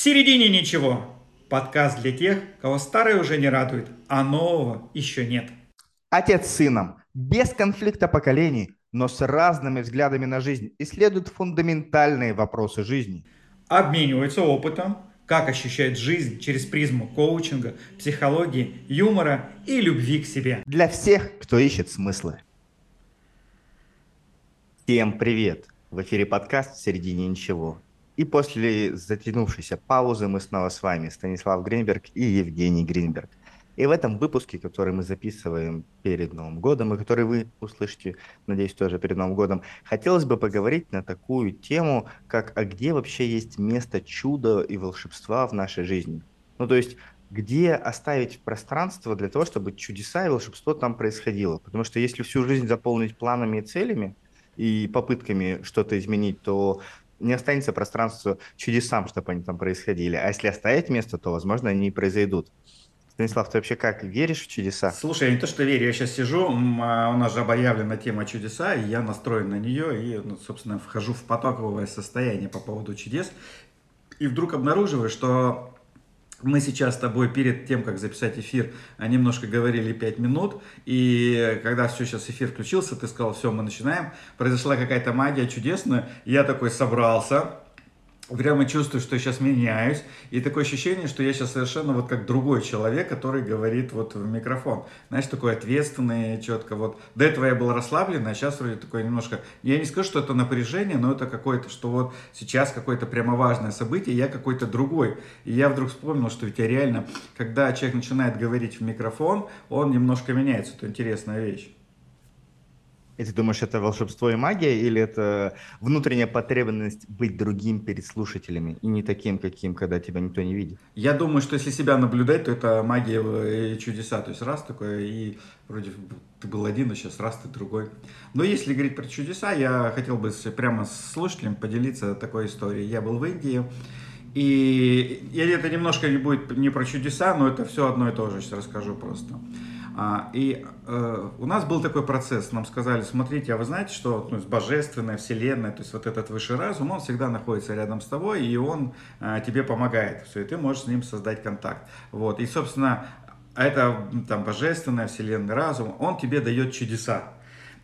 середине ничего. Подкаст для тех, кого старое уже не радует, а нового еще нет. Отец с сыном, без конфликта поколений, но с разными взглядами на жизнь, исследуют фундаментальные вопросы жизни. Обмениваются опытом, как ощущать жизнь через призму коучинга, психологии, юмора и любви к себе. Для всех, кто ищет смыслы. Всем привет! В эфире подкаст «В середине ничего». И после затянувшейся паузы мы снова с вами, Станислав Гринберг и Евгений Гринберг. И в этом выпуске, который мы записываем перед Новым годом, и который вы услышите, надеюсь, тоже перед Новым годом, хотелось бы поговорить на такую тему, как «А где вообще есть место чуда и волшебства в нашей жизни?» Ну, то есть, где оставить пространство для того, чтобы чудеса и волшебство там происходило? Потому что если всю жизнь заполнить планами и целями, и попытками что-то изменить, то не останется пространства чудесам, чтобы они там происходили. А если оставить место, то, возможно, они и произойдут. Станислав, ты вообще как, веришь в чудеса? Слушай, я не то, что верю, я сейчас сижу, а у нас же объявлена тема чудеса, и я настроен на нее, и, ну, собственно, вхожу в потоковое состояние по поводу чудес, и вдруг обнаруживаю, что мы сейчас с тобой перед тем, как записать эфир, немножко говорили 5 минут, и когда все сейчас эфир включился, ты сказал, все, мы начинаем, произошла какая-то магия чудесная, я такой собрался, прямо чувствую, что сейчас меняюсь, и такое ощущение, что я сейчас совершенно вот как другой человек, который говорит вот в микрофон. Знаешь, такой ответственный, четко вот. До этого я был расслаблен, а сейчас вроде такое немножко, я не скажу, что это напряжение, но это какое-то, что вот сейчас какое-то прямо важное событие, я какой-то другой. И я вдруг вспомнил, что ведь реально, когда человек начинает говорить в микрофон, он немножко меняется, это интересная вещь. И ты думаешь, это волшебство и магия, или это внутренняя потребность быть другим перед слушателями и не таким, каким, когда тебя никто не видит? Я думаю, что если себя наблюдать, то это магия и чудеса. То есть раз такое, и вроде ты был один, а сейчас раз ты другой. Но если говорить про чудеса, я хотел бы прямо с слушателем поделиться такой историей. Я был в Индии, и это немножко не будет не про чудеса, но это все одно и то же, сейчас расскажу просто. А, и э, у нас был такой процесс, нам сказали, смотрите, а вы знаете, что ну, божественная вселенная, то есть вот этот высший разум, он всегда находится рядом с тобой, и он э, тебе помогает, все, и ты можешь с ним создать контакт. Вот, и, собственно, это там божественная вселенная разум, он тебе дает чудеса.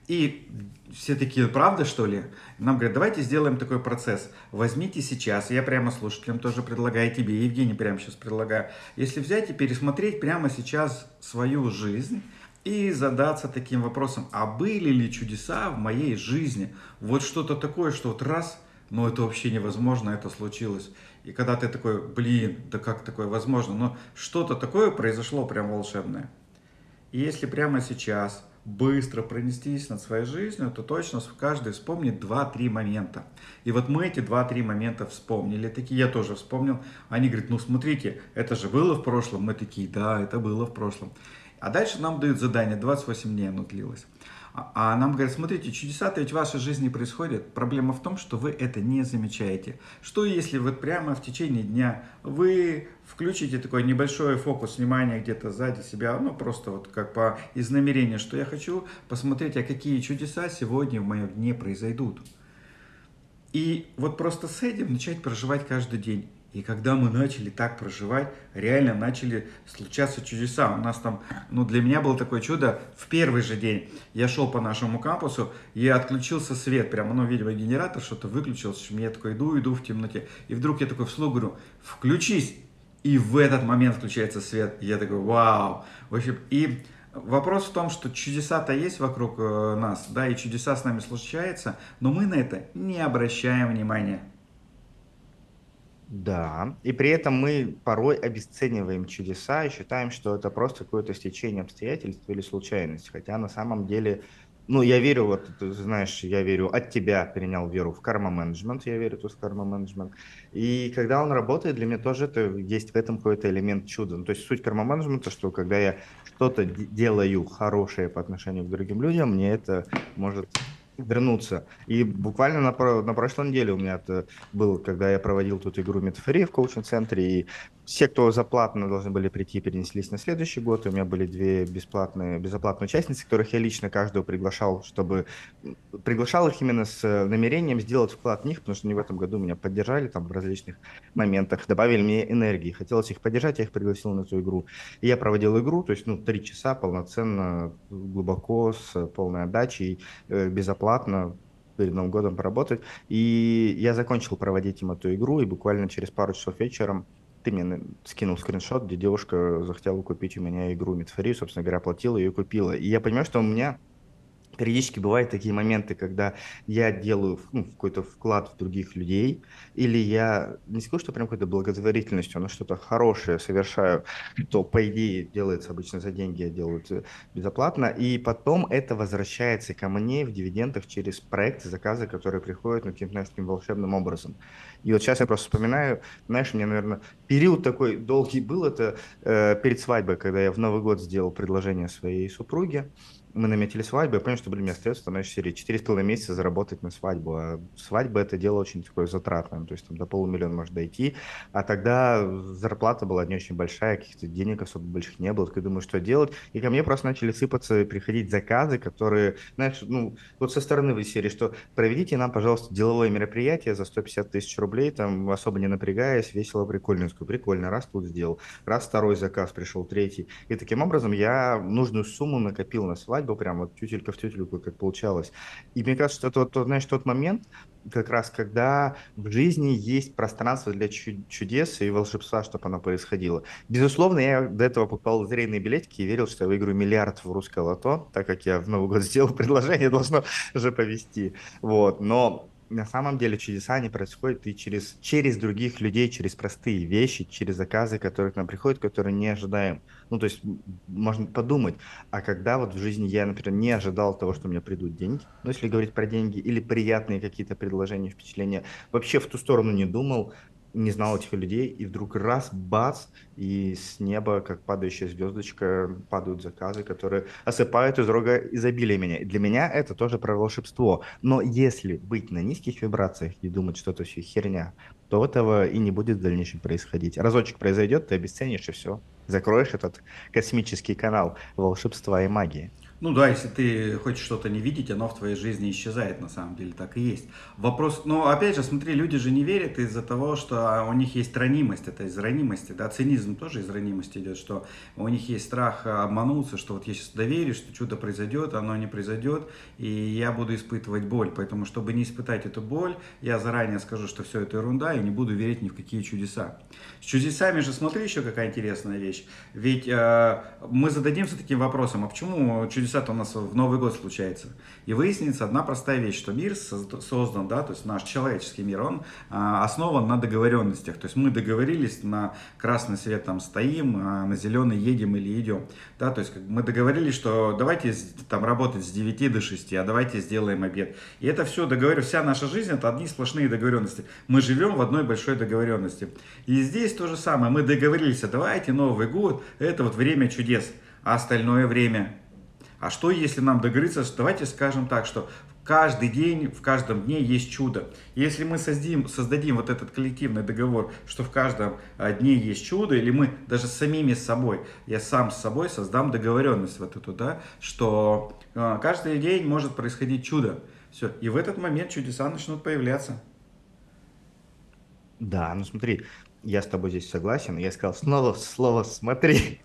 И все такие, правда что ли? Нам говорят, давайте сделаем такой процесс. Возьмите сейчас, я прямо слушателям тоже предлагаю, тебе, Евгений прямо сейчас предлагаю, если взять и пересмотреть прямо сейчас свою жизнь, и задаться таким вопросом, а были ли чудеса в моей жизни? Вот что-то такое, что вот раз, но это вообще невозможно, это случилось. И когда ты такой, блин, да как такое возможно? Но что-то такое произошло прям волшебное. И если прямо сейчас быстро пронестись над своей жизнью, то точно каждый вспомнит 2-3 момента. И вот мы эти 2-3 момента вспомнили. Такие я тоже вспомнил. Они говорят, ну смотрите, это же было в прошлом. Мы такие, да, это было в прошлом. А дальше нам дают задание, 28 дней оно длилось. А, нам говорят, смотрите, чудеса-то ведь в вашей жизни происходят. Проблема в том, что вы это не замечаете. Что если вот прямо в течение дня вы включите такой небольшой фокус внимания где-то сзади себя, ну просто вот как по из намерения, что я хочу посмотреть, а какие чудеса сегодня в моем дне произойдут. И вот просто с этим начать проживать каждый день. И когда мы начали так проживать, реально начали случаться чудеса. У нас там, ну для меня было такое чудо, в первый же день я шел по нашему кампусу, и отключился свет, прямо, ну, видимо, генератор что-то выключился, я такой иду, иду в темноте, и вдруг я такой вслух говорю, включись, и в этот момент включается свет, и я такой, вау. В общем, и вопрос в том, что чудеса-то есть вокруг э, нас, да, и чудеса с нами случаются, но мы на это не обращаем внимания. Да, и при этом мы порой обесцениваем чудеса и считаем, что это просто какое-то стечение обстоятельств или случайность, хотя на самом деле, ну, я верю, вот, ты знаешь, я верю, от тебя перенял веру в карма-менеджмент, я верю тут в карма-менеджмент, и когда он работает, для меня тоже это, есть в этом какой-то элемент чуда, ну, то есть суть карма-менеджмента, что когда я что-то делаю хорошее по отношению к другим людям, мне это может вернуться. И буквально на, на прошлой неделе у меня это был, когда я проводил тут игру Метафории в коучинг-центре, и все, кто заплатно должны были прийти, перенеслись на следующий год. И у меня были две бесплатные, безоплатные участницы, которых я лично каждого приглашал, чтобы... Приглашал их именно с намерением сделать вклад в них, потому что они в этом году меня поддержали там в различных моментах, добавили мне энергии. Хотелось их поддержать, я их пригласил на эту игру. И я проводил игру, то есть, ну, три часа полноценно, глубоко, с полной отдачей, э, безоплатно, перед Новым годом поработать. И я закончил проводить им эту игру, и буквально через пару часов вечером ты мне скинул скриншот, где девушка захотела купить у меня игру Метафорию, собственно говоря, оплатила ее и купила. И я понимаю, что у меня периодически бывают такие моменты, когда я делаю ну, какой-то вклад в других людей, или я не скажу, что прям какой-то благотворительностью, но что-то хорошее совершаю, то, по идее, делается обычно за деньги, я делаю это безоплатно, и потом это возвращается ко мне в дивидендах через проекты, заказы, которые приходят, ну, каким-то, таким волшебным образом. И вот сейчас я просто вспоминаю, знаешь, меня, наверное, период такой долгий был, это э, перед свадьбой, когда я в Новый год сделал предложение своей супруге, мы наметили свадьбу, я понял, что, блин, мне остается, там, знаешь, серии 4,5 месяца заработать на свадьбу, а свадьба это дело очень такое затратное, то есть там до полумиллиона может дойти, а тогда зарплата была не очень большая, каких-то денег особо больших не было, так я думаю, что делать, и ко мне просто начали сыпаться, приходить заказы, которые, знаешь, ну, вот со стороны в серии, что проведите нам, пожалуйста, деловое мероприятие за 150 тысяч рублей, там, особо не напрягаясь, весело, прикольно, прикольно, раз тут сделал, раз второй заказ пришел, третий, и таким образом я нужную сумму накопил на свадьбу, свадьбу, прям вот тютелька в тютельку, как получалось. И мне кажется, что это вот, знаешь, тот момент, как раз когда в жизни есть пространство для чудес и волшебства, чтобы оно происходило. Безусловно, я до этого покупал лотерейные билетики и верил, что я выиграю миллиард в русское лото, так как я в Новый год сделал предложение, должно уже повести. Вот. Но на самом деле чудеса не происходят и через, через других людей, через простые вещи, через заказы, которые к нам приходят, которые не ожидаем. Ну, то есть можно подумать, а когда вот в жизни я, например, не ожидал того, что у меня придут деньги, ну, если говорить про деньги, или приятные какие-то предложения, впечатления, вообще в ту сторону не думал, не знал этих людей, и вдруг раз, бац, и с неба, как падающая звездочка, падают заказы, которые осыпают из рога изобилия меня. Для меня это тоже про волшебство. Но если быть на низких вибрациях и думать, что это все херня, то этого и не будет в дальнейшем происходить. Разочек произойдет, ты обесценишь, и все. Закроешь этот космический канал волшебства и магии. Ну да, если ты хочешь что-то не видеть, оно в твоей жизни исчезает, на самом деле, так и есть. Вопрос, но опять же, смотри, люди же не верят из-за того, что у них есть ранимость, это из ранимости, да, цинизм тоже из ранимости идет, что у них есть страх обмануться, что вот я сейчас доверюсь, что чудо произойдет, оно не произойдет, и я буду испытывать боль, поэтому, чтобы не испытать эту боль, я заранее скажу, что все это ерунда, и не буду верить ни в какие чудеса. С чудесами же, смотри, еще какая интересная вещь, ведь э, мы зададимся таким вопросом, а почему чудеса чудеса-то у нас в Новый год случается. И выяснится одна простая вещь, что мир создан, да, то есть наш человеческий мир, он а, основан на договоренностях. То есть мы договорились, на красный свет там стоим, а на зеленый едем или идем. Да, то есть мы договорились, что давайте там работать с 9 до 6, а давайте сделаем обед. И это все договоренность, вся наша жизнь это одни сплошные договоренности. Мы живем в одной большой договоренности. И здесь то же самое. Мы договорились, а давайте Новый год, это вот время чудес, а остальное время а что, если нам договориться, давайте скажем так, что каждый день, в каждом дне есть чудо. Если мы создадим, создадим вот этот коллективный договор, что в каждом а, дне есть чудо, или мы даже самими собой, я сам с собой создам договоренность вот эту, да, что э, каждый день может происходить чудо. Все, и в этот момент чудеса начнут появляться. Да, ну смотри, я с тобой здесь согласен. Я сказал снова слово «смотри».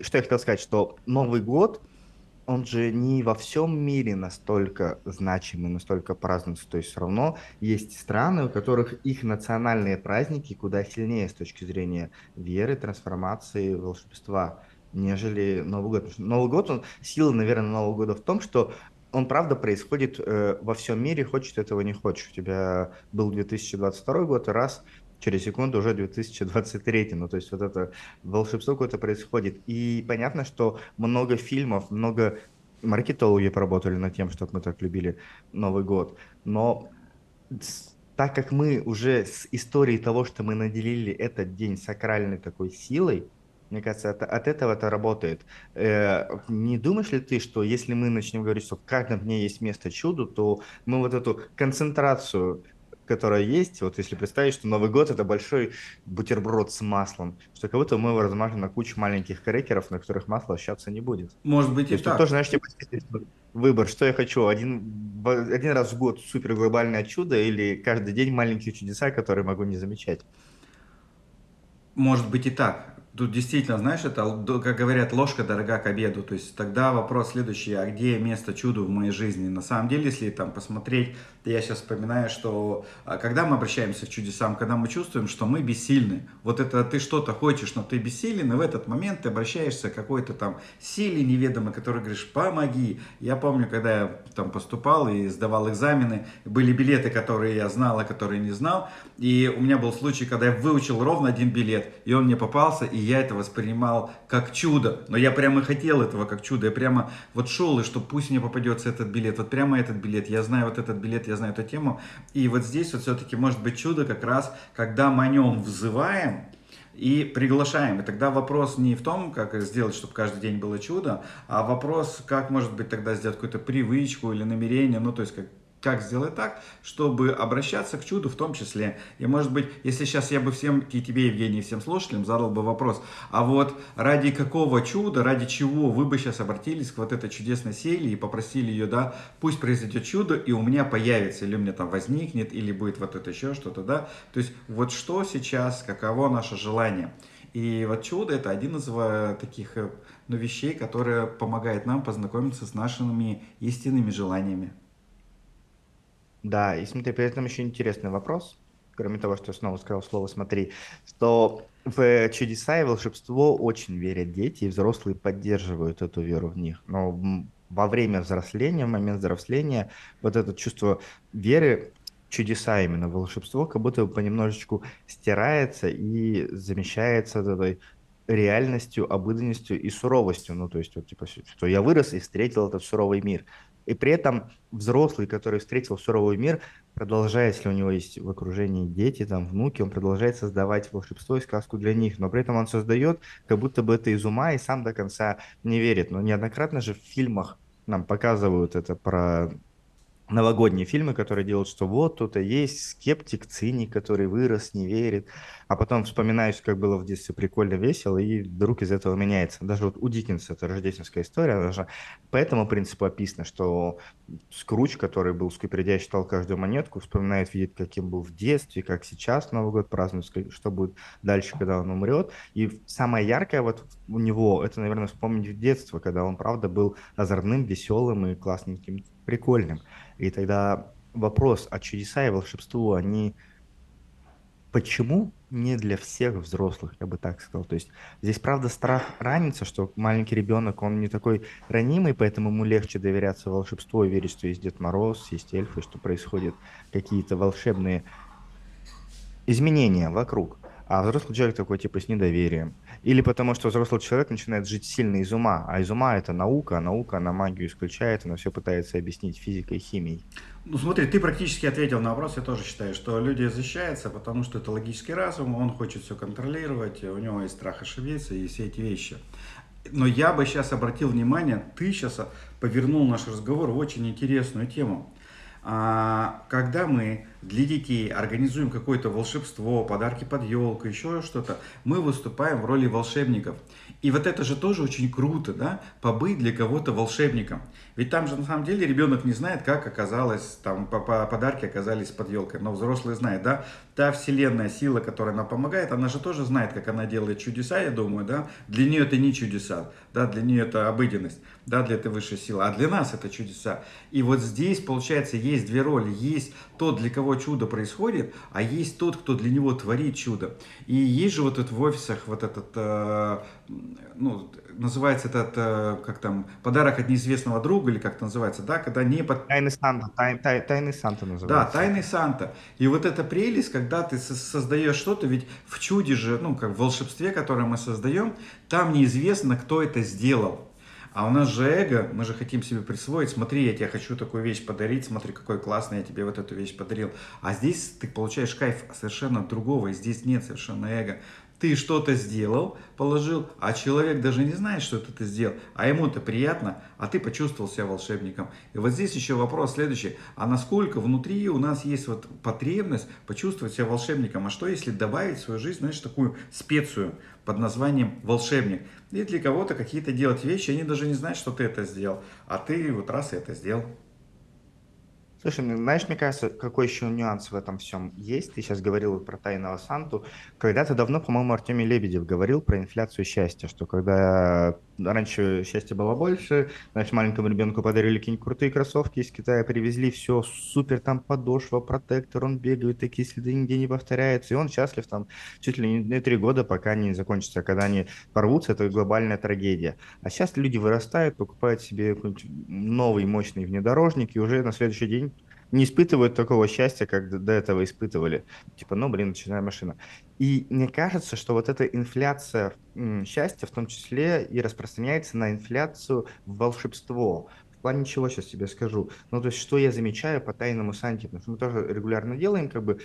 Что я хотел сказать, что Новый год, он же не во всем мире настолько значимый, настолько празднуется. То есть все равно есть страны, у которых их национальные праздники куда сильнее с точки зрения веры, трансформации, волшебства, нежели Новый год. Новый год, он, сила, наверное, Нового года в том, что он правда происходит э, во всем мире, хочет этого не хочешь. У тебя был 2022 год, раз через секунду уже 2023. Ну, то есть вот это волшебство какое-то происходит. И понятно, что много фильмов, много маркетологи поработали над тем, чтобы мы так любили Новый год. Но так как мы уже с историей того, что мы наделили этот день сакральной такой силой, Мне кажется, от, от этого это работает. Э, не думаешь ли ты, что если мы начнем говорить, что в каждом дне есть место чуду, то мы вот эту концентрацию которая есть, вот если представить, что Новый год это большой бутерброд с маслом, что как будто мы его размажем на кучу маленьких крекеров, на которых масло ощущаться не будет. Может быть То и так. тоже, знаешь, типа, выбор, что я хочу, один, один раз в год супер глобальное чудо или каждый день маленькие чудеса, которые могу не замечать. Может быть и так. Тут действительно, знаешь, это, как говорят, ложка дорога к обеду. То есть тогда вопрос следующий, а где место чуду в моей жизни? На самом деле, если там посмотреть, я сейчас вспоминаю, что а, когда мы обращаемся к чудесам, когда мы чувствуем, что мы бессильны, вот это ты что-то хочешь, но ты бессилен, и в этот момент ты обращаешься к какой-то там силе неведомой, которой говоришь, помоги. Я помню, когда я там поступал и сдавал экзамены, были билеты, которые я знал, а которые не знал, и у меня был случай, когда я выучил ровно один билет, и он мне попался, и я это воспринимал как чудо. Но я прямо хотел этого как чудо. Я прямо вот шел, и что пусть мне попадется этот билет. Вот прямо этот билет. Я знаю вот этот билет, я знаю эту тему. И вот здесь вот все-таки может быть чудо как раз, когда мы о нем взываем, и приглашаем. И тогда вопрос не в том, как сделать, чтобы каждый день было чудо, а вопрос, как, может быть, тогда сделать какую-то привычку или намерение, ну, то есть, как как сделать так, чтобы обращаться к чуду в том числе. И может быть, если сейчас я бы всем, и тебе, Евгений, всем слушателям задал бы вопрос, а вот ради какого чуда, ради чего вы бы сейчас обратились к вот этой чудесной силе и попросили ее, да, пусть произойдет чудо, и у меня появится, или у меня там возникнет, или будет вот это еще что-то, да. То есть вот что сейчас, каково наше желание. И вот чудо это один из э, таких э, ну, вещей, которые помогает нам познакомиться с нашими истинными желаниями. Да, и смотри, при этом еще интересный вопрос, кроме того, что я снова сказал слово «смотри», что в чудеса и волшебство очень верят дети, и взрослые поддерживают эту веру в них. Но во время взросления, в момент взросления, вот это чувство веры, чудеса именно, волшебство, как будто бы понемножечку стирается и замещается этой реальностью, обыденностью и суровостью. Ну, то есть, вот, типа, что я вырос и встретил этот суровый мир. И при этом взрослый, который встретил суровый мир, продолжает, если у него есть в окружении дети, там, внуки, он продолжает создавать волшебство и сказку для них, но при этом он создает, как будто бы это из ума и сам до конца не верит. Но неоднократно же в фильмах нам показывают это про новогодние фильмы, которые делают, что вот кто-то есть скептик, циник, который вырос, не верит, а потом вспоминаешь, как было в детстве прикольно, весело, и вдруг из этого меняется. Даже вот у Диккенса это рождественская история, даже по этому принципу описано, что Скруч, который был скупердяй, считал каждую монетку, вспоминает, видит, каким был в детстве, как сейчас Новый год празднует, что будет дальше, когда он умрет. И самое яркое вот у него, это, наверное, вспомнить детство, когда он, правда, был озорным, веселым и классненьким, прикольным. И тогда вопрос, а чудеса и волшебство, они почему не для всех взрослых, я бы так сказал. То есть здесь, правда, страх ранится, что маленький ребенок, он не такой ранимый, поэтому ему легче доверяться волшебству и верить, что есть Дед Мороз, есть эльфы, что происходят какие-то волшебные изменения вокруг. А взрослый человек такой, типа, с недоверием. Или потому что взрослый человек начинает жить сильно из ума, а из ума это наука, а наука, она магию исключает, она все пытается объяснить физикой и химией. Ну смотри, ты практически ответил на вопрос, я тоже считаю, что люди защищаются, потому что это логический разум, он хочет все контролировать, у него есть страх ошибиться и все эти вещи. Но я бы сейчас обратил внимание, ты сейчас повернул наш разговор в очень интересную тему. А, когда мы для детей организуем какое-то волшебство, подарки под елку, еще что-то, мы выступаем в роли волшебников. И вот это же тоже очень круто, да, побыть для кого-то волшебником. Ведь там же на самом деле ребенок не знает, как оказалось, там подарки оказались под елкой, но взрослый знает, да. Та вселенная сила, которая нам помогает, она же тоже знает, как она делает чудеса, я думаю, да. Для нее это не чудеса, да, для нее это обыденность, да, для этой высшей силы, а для нас это чудеса. И вот здесь, получается, есть две роли. Есть тот, для кого чудо происходит, а есть тот, кто для него творит чудо. И есть же вот это в офисах вот этот, э, ну, называется этот, э, как там, подарок от неизвестного друга, или как это называется, да, когда не под... Тайный Санта, тай, тай, тайный Санта называется. Да, тайный Санта. И вот эта прелесть, когда ты создаешь что-то, ведь в чуде же, ну, как в волшебстве, которое мы создаем, там неизвестно, кто это сделал. А у нас же эго, мы же хотим себе присвоить, смотри, я тебе хочу такую вещь подарить, смотри, какой классный я тебе вот эту вещь подарил. А здесь ты получаешь кайф совершенно другого, и здесь нет совершенно эго. ты что-то сделал, положил, а человек даже не знает, что это ты сделал, а ему-то приятно, а ты почувствовал себя волшебником. И вот здесь еще вопрос следующий, а насколько внутри у нас есть вот потребность почувствовать себя волшебником, а что если добавить в свою жизнь, знаешь, такую специю под названием волшебник? И для кого-то какие-то делать вещи, они даже не знают, что ты это сделал, а ты вот раз это сделал. Слушай, знаешь, мне кажется, какой еще нюанс в этом всем есть? Ты сейчас говорил про тайного Санту. Когда-то давно, по-моему, Артемий Лебедев говорил про инфляцию счастья, что когда раньше счастья было больше, значит, маленькому ребенку подарили какие-нибудь крутые кроссовки из Китая, привезли, все, супер, там подошва, протектор, он бегает, такие следы нигде не повторяются, и он счастлив там чуть ли не три года, пока не закончится, когда они порвутся, это глобальная трагедия. А сейчас люди вырастают, покупают себе какой-нибудь новый мощный внедорожник, и уже на следующий день не испытывают такого счастья, как до этого испытывали. Типа, ну, блин, начиная машина. И мне кажется, что вот эта инфляция счастья в том числе и распространяется на инфляцию в волшебство. В плане чего сейчас тебе скажу? Ну, то есть, что я замечаю по тайному Санте, потому что мы тоже регулярно делаем, как бы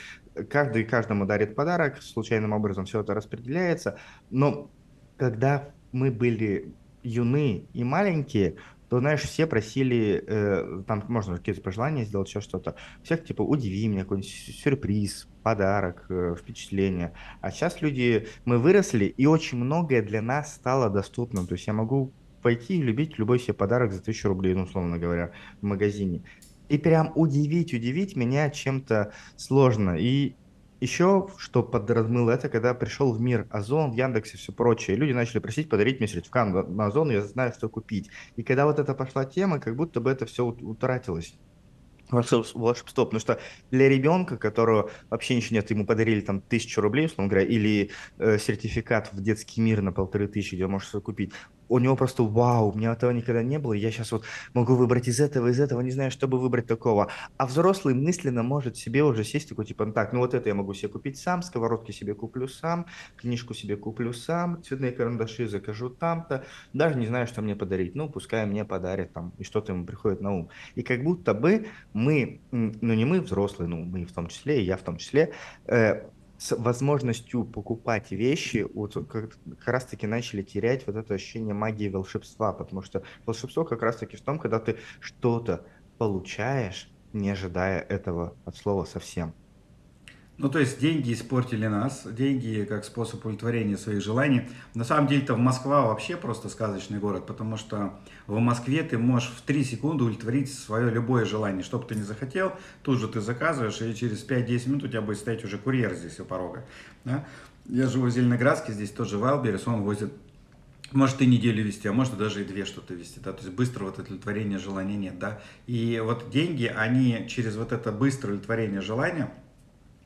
каждый каждому дарит подарок, случайным образом все это распределяется, но когда мы были юны и маленькие, то, знаешь, все просили, э, там можно какие-то пожелания сделать, еще что-то. Всех, типа, удиви меня, какой-нибудь сюрприз, подарок, э, впечатление. А сейчас люди, мы выросли, и очень многое для нас стало доступным. То есть я могу пойти и любить любой себе подарок за тысячу рублей, ну, условно говоря, в магазине. И прям удивить, удивить меня чем-то сложно. И еще, что подразмыло это, когда пришел в мир Озон, в Яндексе и все прочее, люди начали просить подарить мне сертификат на Озон, я знаю, что купить. И когда вот это пошла тема, как будто бы это все утратилось волшебство, потому что для ребенка, которого вообще ничего нет, ему подарили там тысячу рублей, условно говоря, или э, сертификат в детский мир на полторы тысячи, где он может купить, у него просто вау, у меня этого никогда не было, я сейчас вот могу выбрать из этого, из этого, не знаю, чтобы выбрать такого. А взрослый мысленно может себе уже сесть такой, типа, так, ну вот это я могу себе купить сам, сковородки себе куплю сам, книжку себе куплю сам, цветные карандаши закажу там-то, даже не знаю, что мне подарить, ну, пускай мне подарят там, и что-то ему приходит на ум. И как будто бы мы, ну не мы взрослые, ну мы в том числе, и я в том числе, э, с возможностью покупать вещи, вот как, как раз-таки начали терять вот это ощущение магии волшебства, потому что волшебство как раз-таки в том, когда ты что-то получаешь, не ожидая этого от слова совсем. Ну, то есть деньги испортили нас, деньги как способ удовлетворения своих желаний. На самом деле-то Москва вообще просто сказочный город, потому что в Москве ты можешь в 3 секунды удовлетворить свое любое желание. Что бы ты ни захотел, тут же ты заказываешь, и через 5-10 минут у тебя будет стоять уже курьер здесь у порога. Да? Я живу в Зеленоградске, здесь тоже Вайлберес, он возит может и неделю вести, а может даже и две что-то вести, да, то есть быстрого вот удовлетворения желания нет, да, и вот деньги, они через вот это быстрое удовлетворение желания,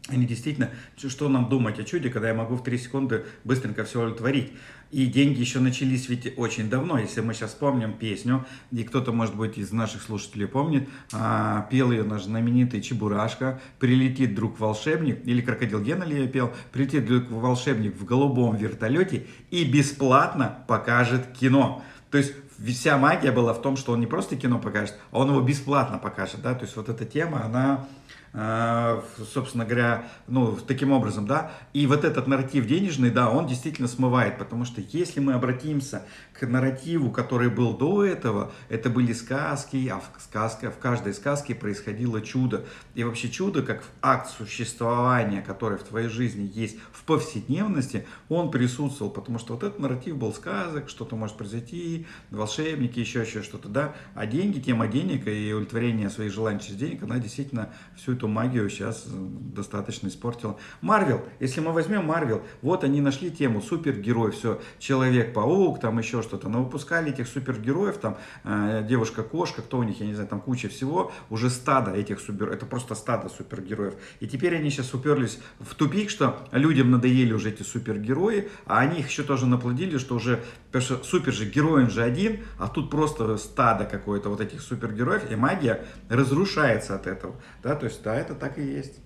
они действительно, что нам думать о чуде, когда я могу в 3 секунды быстренько все удовлетворить. И деньги еще начались ведь очень давно. Если мы сейчас вспомним песню, и кто-то, может быть, из наших слушателей помнит, а, пел ее наш знаменитый Чебурашка, «Прилетит друг волшебник», или «Крокодил Гена» ли я пел, «Прилетит друг волшебник в голубом вертолете и бесплатно покажет кино». То есть вся магия была в том, что он не просто кино покажет, а он его бесплатно покажет, да, то есть вот эта тема, она собственно говоря, ну, таким образом, да, и вот этот нарратив денежный, да, он действительно смывает, потому что если мы обратимся к нарративу, который был до этого, это были сказки, а в, сказке, в каждой сказке происходило чудо. И вообще чудо, как акт существования, который в твоей жизни есть в повседневности, он присутствовал, потому что вот этот нарратив был сказок, что-то может произойти, волшебники, еще, еще что-то, да, а деньги, тема денег и удовлетворение своих желаний через денег, она действительно всю эту магию сейчас достаточно испортила. Марвел, если мы возьмем Марвел, вот они нашли тему супергерой, все, Человек-паук, там еще что-то, но выпускали этих супергероев, там э, девушка-кошка, кто у них, я не знаю, там куча всего, уже стадо этих супер, это просто стадо супергероев. И теперь они сейчас уперлись в тупик, что людям надоели уже эти супергерои, а они их еще тоже наплодили, что уже, что супер же герой же один, а тут просто стадо какое-то вот этих супергероев, и магия разрушается от этого, да, то есть, да, это так и есть.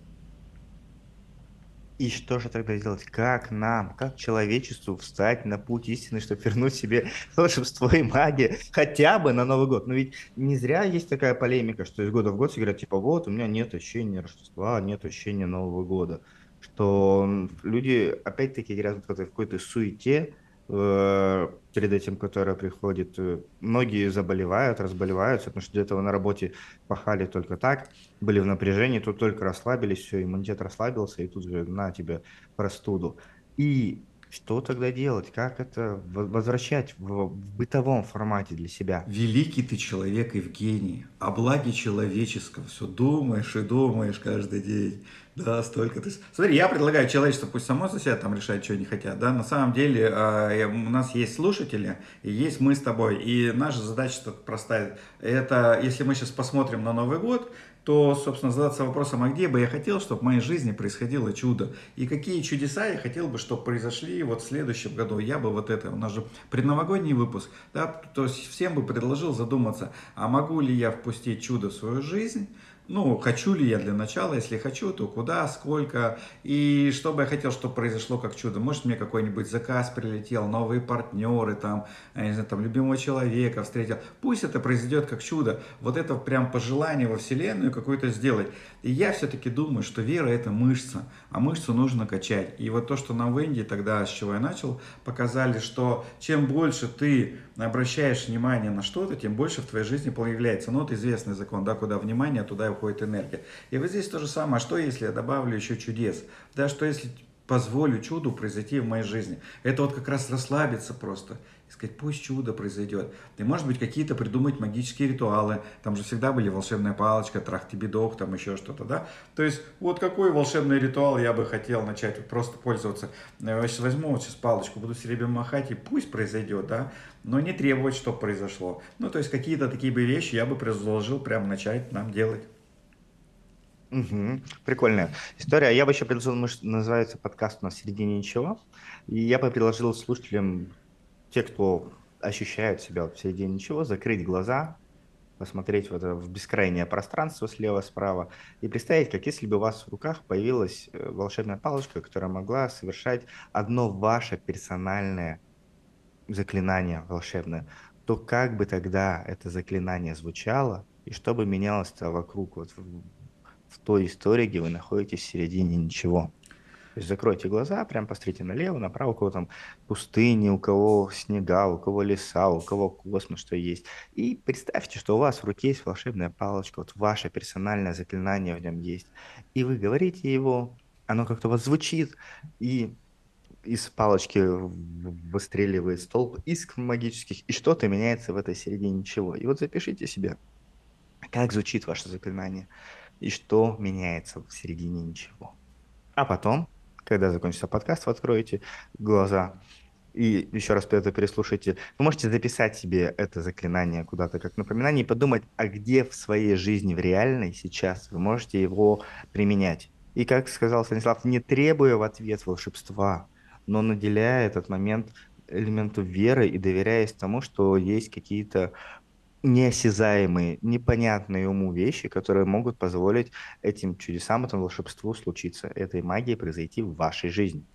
И что же тогда делать? Как нам, как человечеству встать на путь истины, чтобы вернуть себе волшебство и магию хотя бы на Новый год? Но ведь не зря есть такая полемика, что из года в год все говорят, типа, вот, у меня нет ощущения Рождества, нет ощущения Нового года. что люди опять-таки грязнут в какой-то суете, перед этим, которая приходит. Э, многие заболевают, разболеваются, потому что где-то на работе пахали только так, были в напряжении, тут только расслабились, все, иммунитет расслабился, и тут же на тебе простуду. И что тогда делать? Как это возвращать в, в бытовом формате для себя? Великий ты человек, Евгений. О благе человеческом. Все думаешь и думаешь каждый день. Да, столько ты... Смотри, я предлагаю человечеству пусть само за себя там решает, что они хотят, да, на самом деле э, у нас есть слушатели, и есть мы с тобой, и наша задача простая, это, если мы сейчас посмотрим на Новый год, то, собственно, задаться вопросом, а где бы я хотел, чтобы в моей жизни происходило чудо? И какие чудеса я хотел бы, чтобы произошли вот в следующем году? Я бы вот это, у нас же предновогодний выпуск, да, то есть всем бы предложил задуматься, а могу ли я впустить чудо в свою жизнь? Ну, хочу ли я для начала, если хочу, то куда, сколько, и что бы я хотел, чтобы произошло как чудо. Может, мне какой-нибудь заказ прилетел, новые партнеры, там, я не знаю, там, любимого человека встретил. Пусть это произойдет как чудо. Вот это прям пожелание во Вселенную какое-то сделать. И я все-таки думаю, что вера – это мышца, а мышцу нужно качать. И вот то, что нам в Индии тогда, с чего я начал, показали, что чем больше ты обращаешь внимание на что-то, тем больше в твоей жизни появляется. Ну, вот известный закон, да, куда внимание, туда и энергия. И вот здесь то же самое. А что, если я добавлю еще чудес? Да, что если позволю чуду произойти в моей жизни? Это вот как раз расслабиться просто и сказать, пусть чудо произойдет. И может быть какие-то придумать магические ритуалы. Там же всегда были волшебная палочка, трах-тебедох, там еще что-то, да? То есть вот какой волшебный ритуал я бы хотел начать просто пользоваться. Я сейчас возьму вот сейчас палочку, буду все махать, и пусть произойдет, да? Но не требовать, чтобы произошло. Ну, то есть какие-то такие бы вещи я бы предложил прямо начать нам делать. Угу. Прикольная история. Я бы еще предложил, называется подкаст у нас «В середине ничего». И я бы предложил слушателям те, кто ощущают себя в середине ничего, закрыть глаза, посмотреть в, это, в бескрайнее пространство слева-справа и представить, как если бы у вас в руках появилась э, волшебная палочка, которая могла совершать одно ваше персональное заклинание волшебное, то как бы тогда это заклинание звучало и что бы менялось-то вокруг вот в, той истории, где вы находитесь в середине ничего. То есть закройте глаза, прям посмотрите налево, направо, у кого там пустыни, у кого снега, у кого леса, у кого космос, что есть. И представьте, что у вас в руке есть волшебная палочка, вот ваше персональное заклинание в нем есть. И вы говорите его, оно как-то у вас звучит, и из палочки выстреливает столб искр магических, и что-то меняется в этой середине ничего. И вот запишите себе, как звучит ваше заклинание, и что меняется в середине ничего. А потом когда закончится подкаст, вы откроете глаза и еще раз это переслушайте. Вы можете записать себе это заклинание куда-то как напоминание и подумать, а где в своей жизни, в реальной сейчас вы можете его применять. И, как сказал Станислав, не требуя в ответ волшебства, но наделяя этот момент элементу веры и доверяясь тому, что есть какие-то неосязаемые, непонятные уму вещи, которые могут позволить этим чудесам, этому волшебству случиться, этой магии произойти в вашей жизни.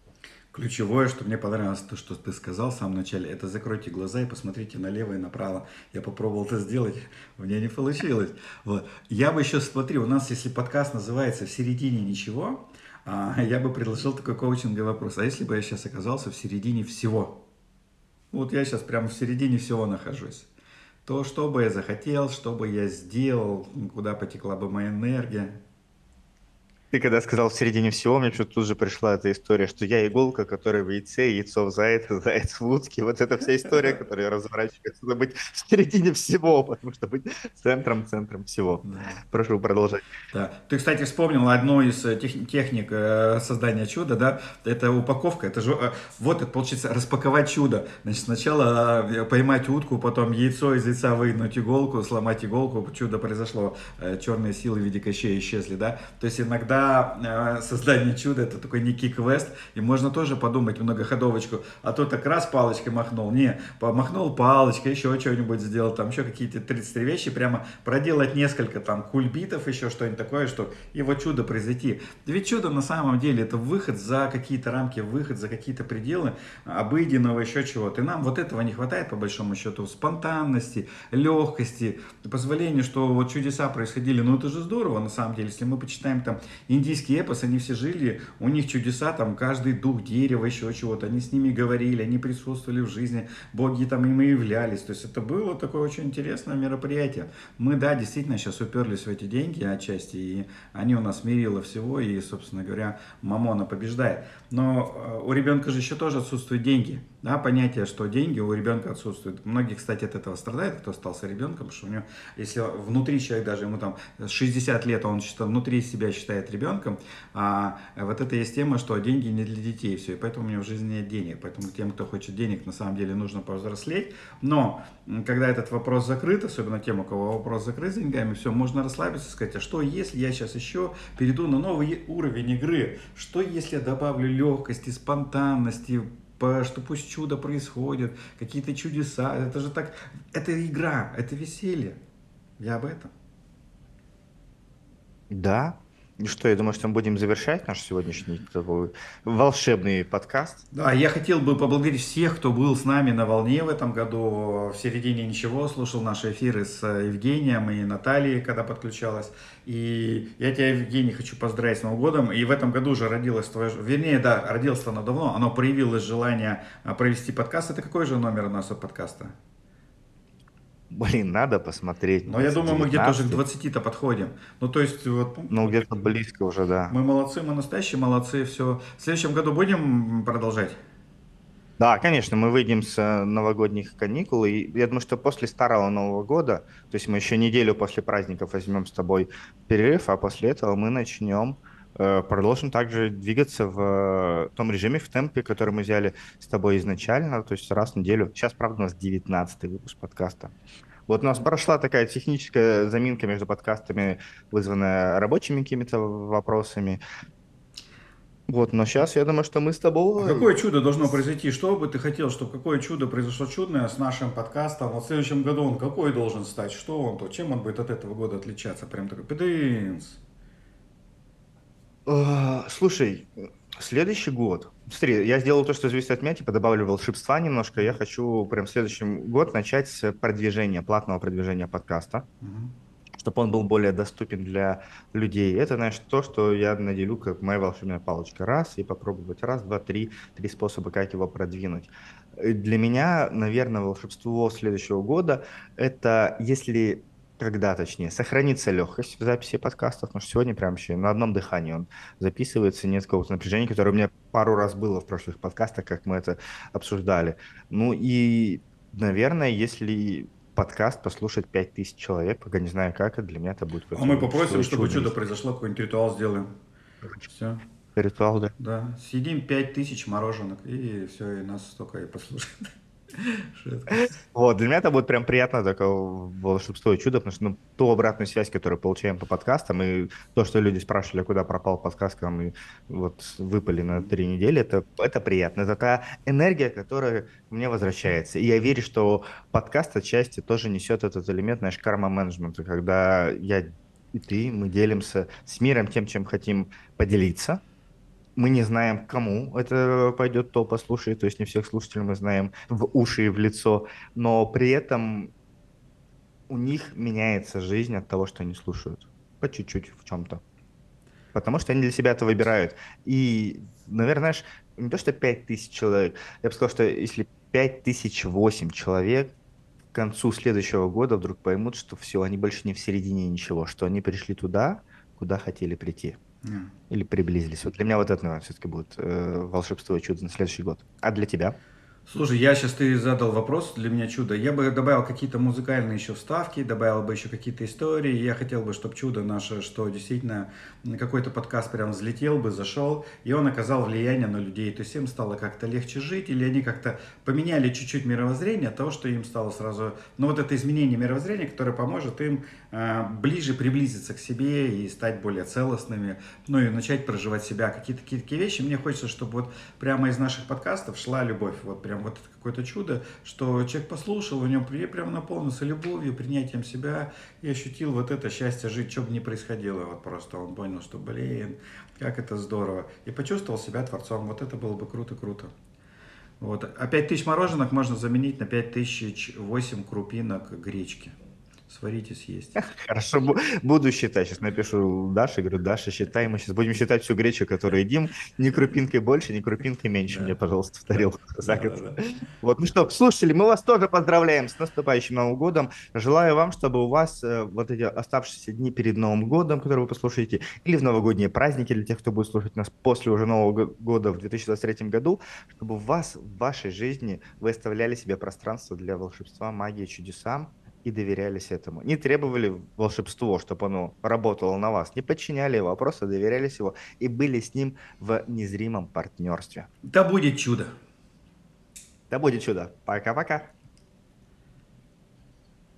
Ключевое, что мне понравилось, то, что ты сказал в самом начале, это закройте глаза и посмотрите налево и направо. Я попробовал это сделать, у меня не получилось. Вот. Я бы еще, смотри, у нас, если подкаст называется «В середине ничего», а, я бы предложил такой коучинговый вопрос. А если бы я сейчас оказался в середине всего? Вот я сейчас прямо в середине всего нахожусь то, что бы я захотел, что бы я сделал, куда потекла бы моя энергия. Ты когда сказал в середине всего, мне что-то тут же пришла эта история, что я иголка, которая в яйце, яйцо в зайце, заяц в утке. Вот эта вся история, которая разворачивается. Надо быть в середине всего, потому что быть центром, центром всего. Да. Прошу продолжать. Да. Ты, кстати, вспомнил одну из э, тех, техник э, создания чуда, да? Это упаковка. Это же, э, вот это получится распаковать чудо. Значит, сначала поймать утку, потом яйцо из яйца вынуть иголку, сломать иголку, чудо произошло. Черные силы в виде кощей исчезли, да? То есть иногда э, создание чуда это такой некий квест, и можно тоже подумать многоходовочку, а то так раз палочкой махнул, не, помахнул палочкой, еще что-нибудь сделал, там еще какие-то 33 вещи, прямо проделать несколько там кульбитов, еще что-нибудь такое, что вот чудо произойти. Ведь чудо на самом деле это выход за какие-то рамки, выход за какие-то пределы обыденного еще чего-то. И нам вот этого не хватает по большому счету, спонтанности, легкости, позволения, что вот чудеса происходили, ну это же здорово на самом деле, если мы почитаем там индийский эпос, они все жили, у них чудеса, там каждый дух дерева, еще чего-то, они с ними говорили, они присутствовали в жизни, боги там им являлись. То есть это было такое очень интересное мероприятие. Мы, да, действительно сейчас уперлись в эти деньги отчасти, и они у нас мерило всего, и, собственно говоря, мамона побеждает. Но э, у ребенка же еще тоже отсутствуют деньги. Да, понятие, что деньги у ребенка отсутствуют. Многие, кстати, от этого страдают, кто остался ребенком, что у него, если внутри человек, даже ему там 60 лет, он считает, внутри себя считает ребенком, а вот это есть тема, что деньги не для детей, все, и поэтому у него в жизни нет денег. Поэтому тем, кто хочет денег, на самом деле нужно повзрослеть. Но когда этот вопрос закрыт, особенно тем, у кого вопрос закрыт с деньгами, все, можно расслабиться и сказать, а что если я сейчас еще перейду на новый уровень игры? Что если я добавлю легкости, спонтанности, что пусть чудо происходит, какие-то чудеса. Это же так, это игра, это веселье. Я об этом. Да, ну что, я думаю, что мы будем завершать наш сегодняшний такой волшебный подкаст. Да, я хотел бы поблагодарить всех, кто был с нами на волне в этом году. В середине ничего слушал наши эфиры с Евгением и Натальей, когда подключалась. И я тебя, Евгений, хочу поздравить с Новым годом. И в этом году уже родилось твое... Вернее, да, родилось оно давно. Оно проявилось желание а, провести подкаст. Это какой же номер у нас от подкаста? Блин, надо посмотреть. Но я думаю, мы где-то уже к 20-то подходим. Ну, то есть, вот... Ну, где-то близко уже, да. Мы молодцы, мы настоящие молодцы, все. В следующем году будем продолжать? Да, конечно, мы выйдем с э, новогодних каникул, и я думаю, что после старого Нового года, то есть мы еще неделю после праздников возьмем с тобой перерыв, а после этого мы начнем продолжим также двигаться в э, том режиме, в темпе, который мы взяли с тобой изначально, то есть раз в неделю. Сейчас, правда, у нас 19 выпуск подкаста. Вот у нас прошла такая техническая заминка между подкастами, вызванная рабочими какими-то вопросами. Вот, но сейчас я думаю, что мы с тобой... А какое чудо должно произойти? Что бы ты хотел, чтобы какое чудо произошло чудное с нашим подкастом? Вот в следующем году он какой должен стать? Что он то? Чем он будет от этого года отличаться? Прям такой, пидынс. А, слушай, следующий год. Смотри, я сделал то, что зависит от меня, типа добавлю волшебства немножко. Я хочу прям следующий год начать с продвижения, платного продвижения подкаста. Угу чтобы он был более доступен для людей. Это, знаешь, то, что я наделю как моя волшебная палочка. Раз, и попробовать раз, два, три, три способа, как его продвинуть. Для меня, наверное, волшебство следующего года – это если когда, точнее, сохранится легкость в записи подкастов, потому что сегодня прям вообще на одном дыхании он записывается, нет какого-то напряжения, которое у меня пару раз было в прошлых подкастах, как мы это обсуждали. Ну и, наверное, если подкаст послушать 5000 человек, пока не знаю как, это для меня это будет... А мы попросим, чтобы чудо произошло, какой-нибудь ритуал сделаем. Все. Ритуал, да. Да. Съедим 5000 мороженок, и все, и нас столько и послушают. Вот, для меня это будет прям приятно такое волшебство и чудо, потому что ну, ту обратную связь, которую получаем по подкастам, и то, что люди спрашивали, куда пропал подкаст, мы вот выпали на три недели, это, это приятно. Это такая энергия, которая мне возвращается. И я верю, что подкаст отчасти тоже несет этот элемент, знаешь, карма-менеджмента, когда я и ты, мы делимся с миром тем, чем хотим поделиться, мы не знаем, кому это пойдет, кто послушает, то есть не всех слушателей мы знаем в уши и в лицо, но при этом у них меняется жизнь от того, что они слушают. По чуть-чуть в чем-то. Потому что они для себя это выбирают. И, наверное, знаешь, не то, что 5 тысяч человек, я бы сказал, что если 5 тысяч 8 человек к концу следующего года вдруг поймут, что все, они больше не в середине ничего, что они пришли туда, куда хотели прийти. Или приблизились. Вот для меня вот это, наверное, все-таки будет э, волшебство и чудо на следующий год. А для тебя? Слушай, я сейчас ты задал вопрос, для меня чудо. Я бы добавил какие-то музыкальные еще вставки, добавил бы еще какие-то истории. Я хотел бы, чтобы чудо наше, что действительно какой-то подкаст прям взлетел бы, зашел, и он оказал влияние на людей. То есть им стало как-то легче жить, или они как-то поменяли чуть-чуть мировоззрение от того, что им стало сразу... Ну вот это изменение мировоззрения, которое поможет им э, ближе приблизиться к себе и стать более целостными, ну и начать проживать себя. Какие-то такие вещи. Мне хочется, чтобы вот прямо из наших подкастов шла любовь. Вот прям прям вот какое-то чудо, что человек послушал, у него прям наполнился любовью, принятием себя и ощутил вот это счастье жить, что бы ни происходило. Вот просто он понял, что, блин, как это здорово. И почувствовал себя творцом. Вот это было бы круто-круто. Вот. А 5 тысяч мороженок можно заменить на 5 тысяч 8 крупинок гречки. Сварить и съесть. Хорошо, буду считать. Сейчас напишу Даше, говорю, Даша, считай. Мы сейчас будем считать всю гречу, которую едим. Ни крупинкой больше, ни крупинкой меньше. Мне, пожалуйста, в тарелку за год. Вот, ну что, слушатели, мы вас тоже поздравляем с наступающим Новым годом. Желаю вам, чтобы у вас э, вот эти оставшиеся дни перед Новым годом, которые вы послушаете, или в новогодние праздники для тех, кто будет слушать нас после уже Нового года в 2023 году, чтобы у вас в вашей жизни вы оставляли себе пространство для волшебства, магии, чудесам, и доверялись этому. Не требовали волшебство, чтобы оно работало на вас. Не подчиняли его, а просто доверялись его и были с ним в незримом партнерстве. Да будет чудо. Да будет чудо. Пока-пока.